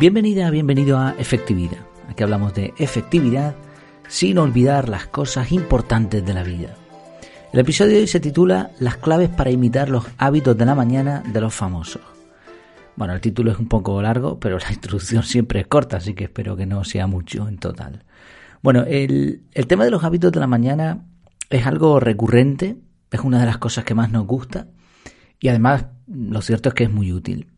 Bienvenida, bienvenido a Efectividad. Aquí hablamos de efectividad sin olvidar las cosas importantes de la vida. El episodio de hoy se titula Las claves para imitar los hábitos de la mañana de los famosos. Bueno, el título es un poco largo, pero la introducción siempre es corta, así que espero que no sea mucho en total. Bueno, el, el tema de los hábitos de la mañana es algo recurrente, es una de las cosas que más nos gusta y además lo cierto es que es muy útil.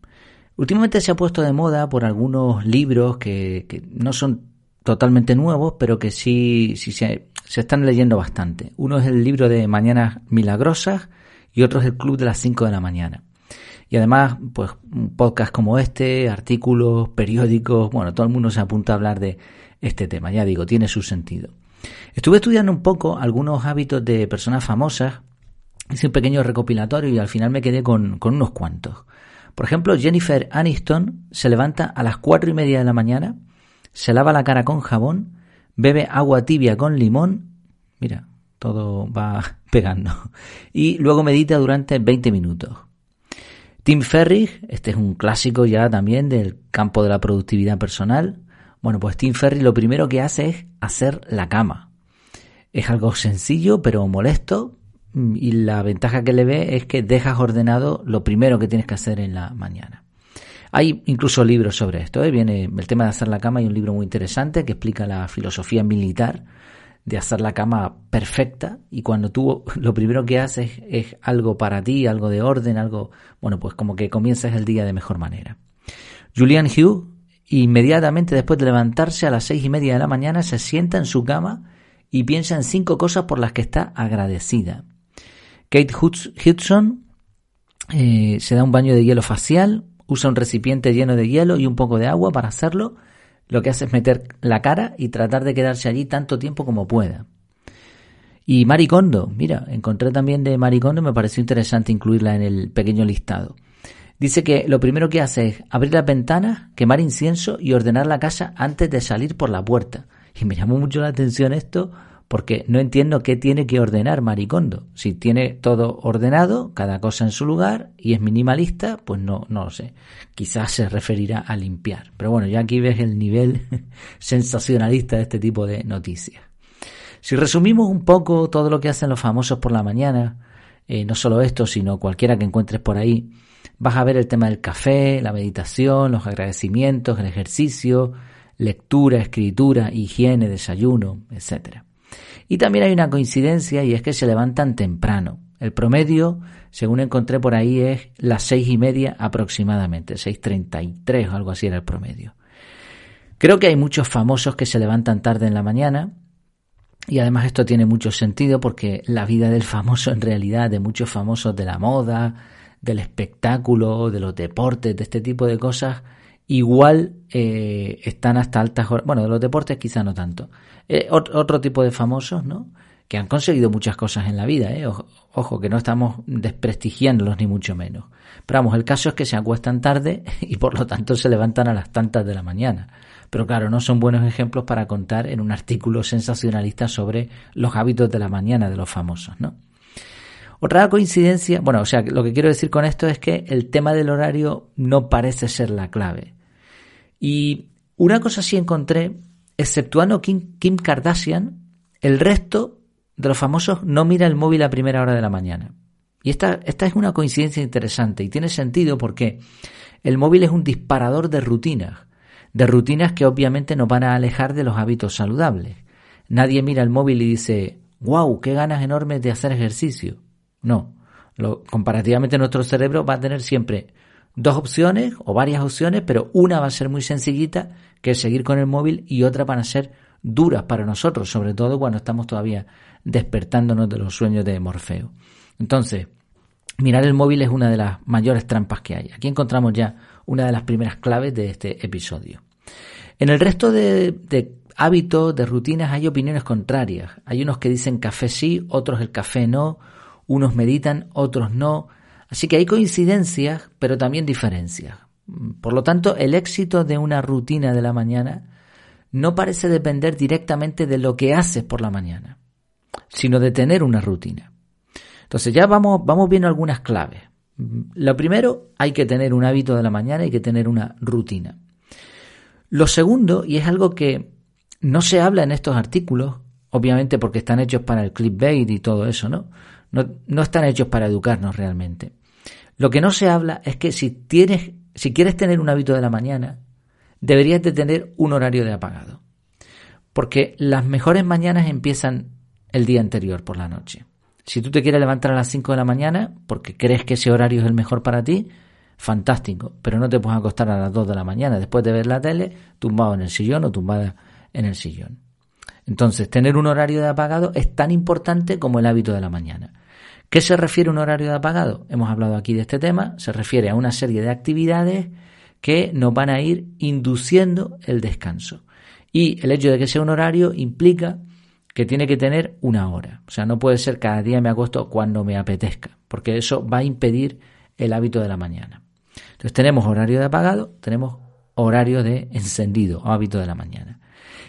Últimamente se ha puesto de moda por algunos libros que, no son totalmente nuevos, pero que sí, sí se, están leyendo bastante. Uno es el libro de Mañanas Milagrosas y otro es el Club de las 5 de la mañana. Y además, pues un podcast como este, artículos, periódicos, bueno, todo el mundo se apunta a hablar de este tema, ya digo, tiene su sentido. Estuve estudiando un poco algunos hábitos de personas famosas, hice un pequeño recopilatorio y al final me quedé con unos cuantos. Por ejemplo, Jennifer Aniston se levanta a las cuatro y media de la mañana, se lava la cara con jabón, bebe agua tibia con limón, mira, todo va pegando, y luego medita durante 20 minutos. Tim Ferriss, este es un clásico ya también del campo de la productividad personal. Bueno, pues Tim Ferriss lo primero que hace es hacer la cama. Es algo sencillo pero molesto, y la ventaja que le ve es que dejas ordenado lo primero que tienes que hacer en la mañana. Hay incluso libros sobre esto. ¿eh? Viene el tema de hacer la cama. Hay un libro muy interesante que explica la filosofía militar de hacer la cama perfecta y cuando tú lo primero que haces es algo para ti, algo de orden, algo, bueno, pues como que comienzas el día de mejor manera. Julian Hugh, inmediatamente después de levantarse a las seis y media de la mañana, se sienta en su cama y piensa en cinco cosas por las que está agradecida. Kate Hudson eh, se da un baño de hielo facial, usa un recipiente lleno de hielo y un poco de agua para hacerlo. Lo que hace es meter la cara y tratar de quedarse allí tanto tiempo como pueda. Y Maricondo, mira, encontré también de Maricondo, me pareció interesante incluirla en el pequeño listado. Dice que lo primero que hace es abrir las ventanas, quemar incienso y ordenar la casa antes de salir por la puerta. Y me llamó mucho la atención esto porque no entiendo qué tiene que ordenar Maricondo. Si tiene todo ordenado, cada cosa en su lugar y es minimalista, pues no, no lo sé. Quizás se referirá a limpiar. Pero bueno, ya aquí ves el nivel sensacionalista de este tipo de noticias. Si resumimos un poco todo lo que hacen los famosos por la mañana, eh, no solo esto, sino cualquiera que encuentres por ahí, vas a ver el tema del café, la meditación, los agradecimientos, el ejercicio, lectura, escritura, higiene, desayuno, etcétera. Y también hay una coincidencia y es que se levantan temprano. El promedio, según encontré por ahí, es las seis y media aproximadamente, seis treinta y tres o algo así era el promedio. Creo que hay muchos famosos que se levantan tarde en la mañana y además esto tiene mucho sentido porque la vida del famoso en realidad, de muchos famosos de la moda, del espectáculo, de los deportes, de este tipo de cosas, igual eh, están hasta altas horas. Bueno, de los deportes quizá no tanto, eh, otro, tipo de famosos, ¿no? Que han conseguido muchas cosas en la vida, ¿eh? Ojo, que no estamos desprestigiándolos ni mucho menos. Pero vamos, el caso es que se acuestan tarde y por lo tanto se levantan a las tantas de la mañana. Pero claro, no son buenos ejemplos para contar en un artículo sensacionalista sobre los hábitos de la mañana de los famosos, ¿no? Otra coincidencia, bueno, o sea, lo que quiero decir con esto es que el tema del horario no parece ser la clave. Y una cosa sí encontré exceptuando Kim, Kim Kardashian, el resto de los famosos no mira el móvil a primera hora de la mañana. Y esta, esta es una coincidencia interesante y tiene sentido porque el móvil es un disparador de rutinas, de rutinas que obviamente nos van a alejar de los hábitos saludables. Nadie mira el móvil y dice, wow, qué ganas enormes de hacer ejercicio. No, lo, comparativamente nuestro cerebro va a tener siempre dos opciones o varias opciones, pero una va a ser muy sencillita, que es seguir con el móvil, y otra van a ser duras para nosotros, sobre todo cuando estamos todavía despertándonos de los sueños de Morfeo. Entonces, mirar el móvil es una de las mayores trampas que hay. Aquí encontramos ya una de las primeras claves de este episodio. En el resto de, de hábitos, de rutinas, hay opiniones contrarias. Hay unos que dicen café sí, otros el café no, unos meditan, otros no, Así que hay coincidencias, pero también diferencias. Por lo tanto, el éxito de una rutina de la mañana no parece depender directamente de lo que haces por la mañana, sino de tener una rutina. Entonces ya vamos, vamos viendo algunas claves. Lo primero, hay que tener un hábito de la mañana, hay que tener una rutina. Lo segundo, y es algo que no se habla en estos artículos, obviamente porque están hechos para el clickbait y todo eso, ¿no? No, no están hechos para educarnos realmente. Lo que no se habla es que si tienes, si quieres tener un hábito de la mañana, deberías de tener un horario de apagado. Porque las mejores mañanas empiezan el día anterior por la noche. Si tú te quieres levantar a las 5 de la mañana porque crees que ese horario es el mejor para ti, fantástico, pero no te puedes acostar a las 2 de la mañana después de ver la tele tumbado en el sillón o tumbada en el sillón. Entonces, tener un horario de apagado es tan importante como el hábito de la mañana. ¿Qué se refiere a un horario de apagado? Hemos hablado aquí de este tema, se refiere a una serie de actividades que nos van a ir induciendo el descanso. Y el hecho de que sea un horario implica que tiene que tener una hora. O sea, no puede ser cada día me acuesto cuando me apetezca, porque eso va a impedir el hábito de la mañana. Entonces tenemos horario de apagado, tenemos horario de encendido o hábito de la mañana.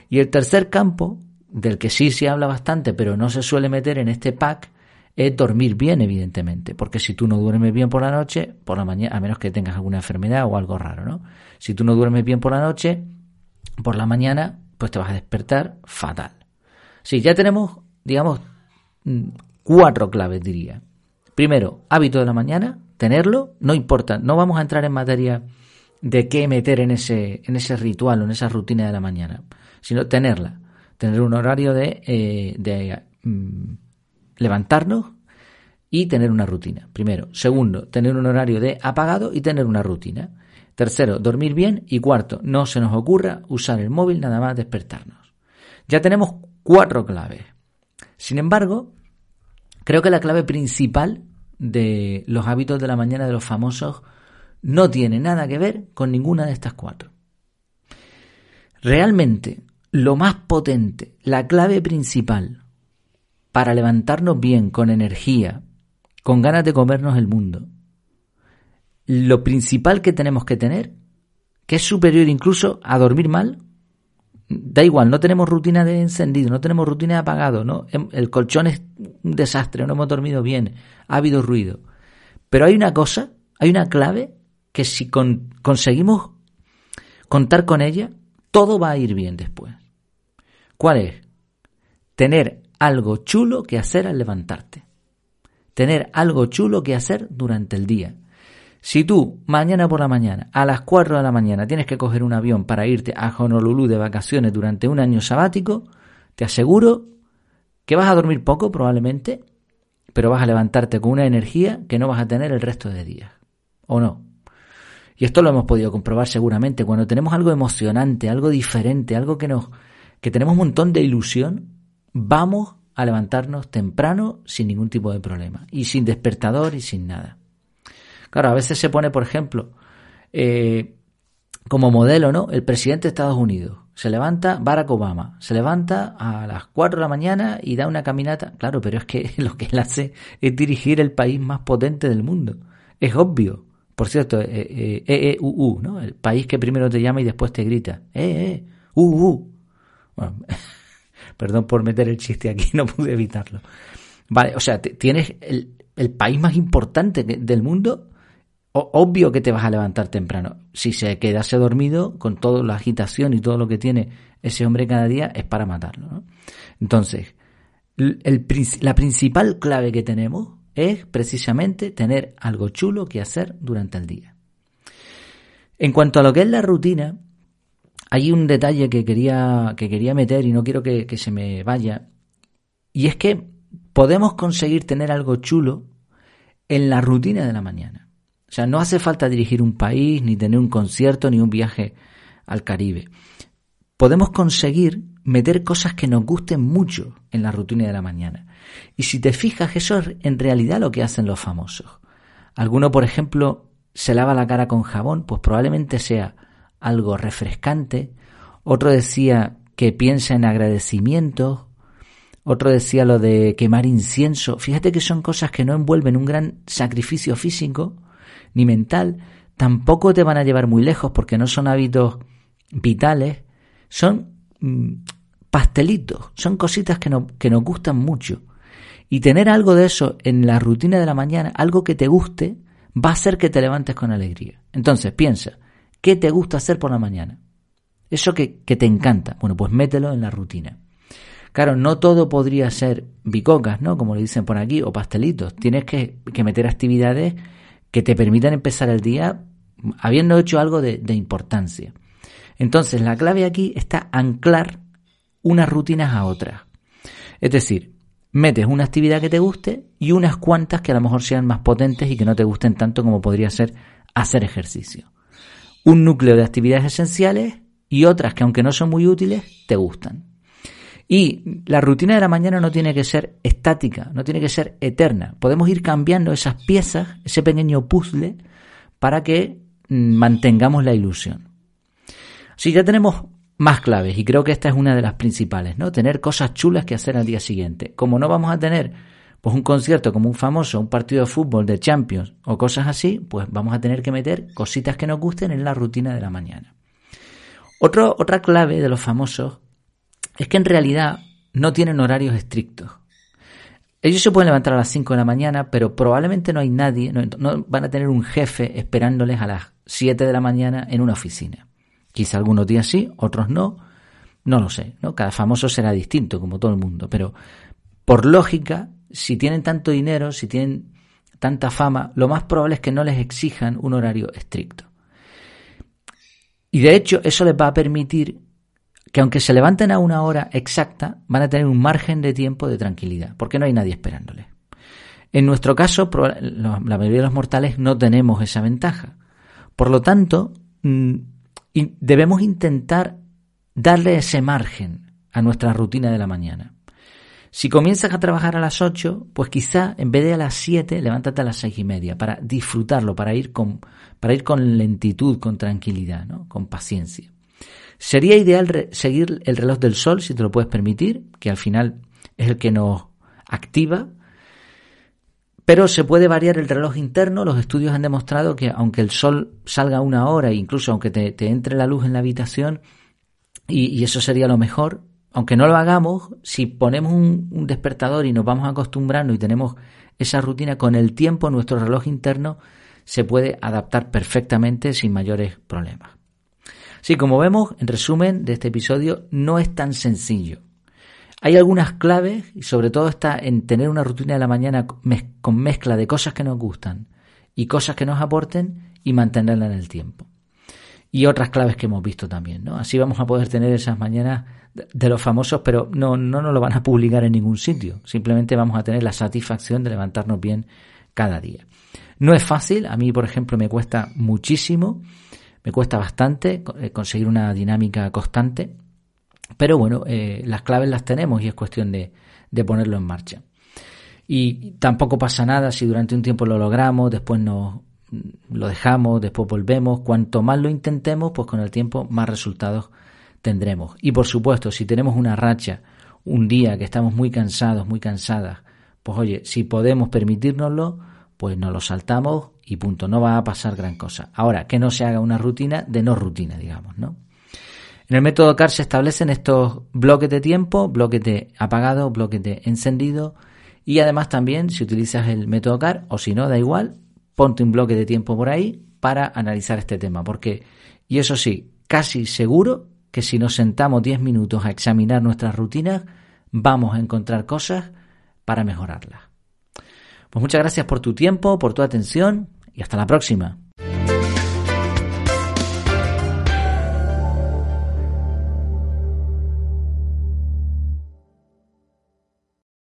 Y el tercer campo, del que sí se habla bastante, pero no se suele meter en este pack, es dormir bien, evidentemente. Porque si tú no duermes bien por la noche, por la mañana, a menos que tengas alguna enfermedad o algo raro, ¿no? Si tú no duermes bien por la noche, por la mañana, pues te vas a despertar fatal. Sí, ya tenemos, digamos, mm, cuatro claves, diría. Primero, hábito de la mañana, tenerlo, no importa, no vamos a entrar en materia de qué meter en ese, en ese ritual o en esa rutina de la mañana, sino tenerla, tener un horario de, eh, de mm, levantarnos y tener una rutina. Primero. Segundo, tener un horario de apagado y tener una rutina. Tercero, dormir bien. Y cuarto, no se nos ocurra usar el móvil nada más despertarnos. Ya tenemos cuatro claves. Sin embargo, creo que la clave principal de los hábitos de la mañana de los famosos no tiene nada que ver con ninguna de estas cuatro. Realmente, lo más potente, la clave principal para levantarnos bien, con energía, con ganas de comernos el mundo, lo principal que tenemos que tener, que es superior incluso a dormir mal, da igual, no tenemos rutina de encendido, no tenemos rutina de apagado, ¿no? Em, el colchón es un desastre, no hemos dormido bien, ha habido ruido. Pero hay una cosa, hay una clave que si conseguimos contar con ella, todo va a ir bien después. ¿Cuál es? Tener algo chulo que hacer al levantarte. Tener algo chulo que hacer durante el día. Si tú mañana por la mañana, a las 4 de la mañana, tienes que coger un avión para irte a Honolulu de vacaciones durante un año sabático, te aseguro que vas a dormir poco probablemente, pero vas a levantarte con una energía que no vas a tener el resto de días. ¿O no? Y esto lo hemos podido comprobar seguramente. Cuando tenemos algo emocionante, algo diferente, algo que nos, que tenemos un montón de ilusión, vamos a levantarnos temprano sin ningún tipo de problema. Y sin despertador y sin nada. Claro, a veces se pone, por ejemplo, eh, como modelo, ¿no? El presidente de Estados Unidos. Se levanta Barack Obama. Se levanta a las 4 de la mañana y da una caminata. Claro, pero es que lo que él hace es dirigir el país más potente del mundo. Es obvio. Por cierto, eh, eh, eh, ¿no? El país que primero te llama y después te grita. Eh. Bueno, perdón por meter el chiste aquí, no pude evitarlo. Vale, o sea, tienes el, el país más importante del mundo obvio que te vas a levantar temprano. Si se quedase dormido con toda la agitación y todo lo que tiene ese hombre cada día, es para matarlo. Entonces, la principal clave que tenemos es precisamente tener algo chulo que hacer durante el día. En cuanto a lo que es la rutina, hay un detalle que quería, que quería meter y no quiero que, que se me vaya. Y es que podemos conseguir tener algo chulo en la rutina de la mañana. O sea, no hace falta dirigir un país, ni tener un concierto, ni un viaje al Caribe. Podemos conseguir meter cosas que nos gusten mucho en la rutina de la mañana. Y si te fijas, eso es en realidad lo que hacen los famosos. Alguno, por ejemplo, se lava la cara con jabón, pues probablemente sea algo refrescante. Otro decía que piensa en agradecimientos. Otro decía lo de quemar incienso. Fíjate que son cosas que no envuelven un gran sacrificio físico, ni mental, tampoco te van a llevar muy lejos porque no son hábitos vitales, son mm, pastelitos, son cositas que, que nos gustan mucho. Y tener algo de eso en la rutina de la mañana, algo que te guste, va a hacer que te levantes con alegría. Entonces, piensa, ¿qué te gusta hacer por la mañana? Eso que, te encanta. Bueno, pues mételo en la rutina. Claro, no todo podría ser bicocas, ¿no? Como le dicen por aquí, o pastelitos. Tienes que, que meter actividades que te permitan empezar el día habiendo hecho algo de, de importancia. Entonces, la clave aquí está anclar unas rutinas a otras. Es decir, metes una actividad que te guste y unas cuantas que a lo mejor sean más potentes y que no te gusten tanto como podría ser hacer ejercicio. Un núcleo de actividades esenciales y otras que aunque no son muy útiles, te gustan. Y la rutina de la mañana no tiene que ser estática, no tiene que ser eterna. Podemos ir cambiando esas piezas, ese pequeño puzzle, para que mm, mantengamos la ilusión. Si ya tenemos más claves, y creo que esta es una de las principales, ¿no? Tener cosas chulas que hacer al día siguiente. Como no vamos a tener pues un concierto como un famoso, un partido de fútbol de Champions o cosas así, pues vamos a tener que meter cositas que nos gusten en la rutina de la mañana. otra clave de los famosos es que en realidad no tienen horarios estrictos. Ellos se pueden levantar a las 5 de la mañana, pero probablemente no hay nadie, no, van a tener un jefe esperándoles a las 7 de la mañana en una oficina. Quizá algunos días sí, otros no, no lo sé, ¿no? Cada famoso será distinto, como todo el mundo, pero por lógica, si tienen tanto dinero, si tienen tanta fama, lo más probable es que no les exijan un horario estricto. Y de hecho, eso les va a permitir que aunque se levanten a una hora exacta, van a tener un margen de tiempo de tranquilidad, porque no hay nadie esperándoles. En nuestro caso, la mayoría de los mortales no tenemos esa ventaja. Por lo tanto, mm, debemos intentar darle ese margen a nuestra rutina de la mañana. Si comienzas a trabajar a las 8, pues quizá en vez de a las 7, levántate a las seis y media para disfrutarlo, para ir con, para ir con lentitud, con tranquilidad, ¿no? con paciencia. Sería ideal seguir el reloj del sol, si te lo puedes permitir, que al final es el que nos activa, pero se puede variar el reloj interno. Los estudios han demostrado que aunque el sol salga una hora, incluso aunque te, entre la luz en la habitación, y, eso sería lo mejor, aunque no lo hagamos, si ponemos un, despertador y nos vamos acostumbrando y tenemos esa rutina, con el tiempo nuestro reloj interno se puede adaptar perfectamente sin mayores problemas. Sí, como vemos, en resumen de este episodio, no es tan sencillo. Hay algunas claves y sobre todo está en tener una rutina de la mañana con mezcla de cosas que nos gustan y cosas que nos aporten y mantenerla en el tiempo. Y otras claves que hemos visto también, ¿no? Así vamos a poder tener esas mañanas de los famosos, pero no, no nos lo van a publicar en ningún sitio. Simplemente vamos a tener la satisfacción de levantarnos bien cada día. No es fácil, a mí por ejemplo me cuesta muchísimo me cuesta bastante eh, conseguir una dinámica constante, pero bueno, eh, las claves las tenemos y es cuestión de, de ponerlo en marcha. Y tampoco pasa nada si durante un tiempo lo logramos, después nos lo dejamos, después volvemos. Cuanto más lo intentemos, pues con el tiempo más resultados tendremos. Y por supuesto, si tenemos una racha, un día que estamos muy cansados, muy cansadas, pues oye, si podemos permitírnoslo, pues nos lo saltamos y punto, no va a pasar gran cosa. Ahora, que no se haga una rutina de no rutina, digamos, ¿no? En el método CAR se establecen estos bloques de tiempo, bloques de apagado, bloques de encendido y además también si utilizas el método CAR o si no, da igual, ponte un bloque de tiempo por ahí para analizar este tema, porque, y eso sí, casi seguro que si nos sentamos 10 minutos a examinar nuestras rutinas, vamos a encontrar cosas para mejorarlas. Pues muchas gracias por tu tiempo, por tu atención y hasta la próxima.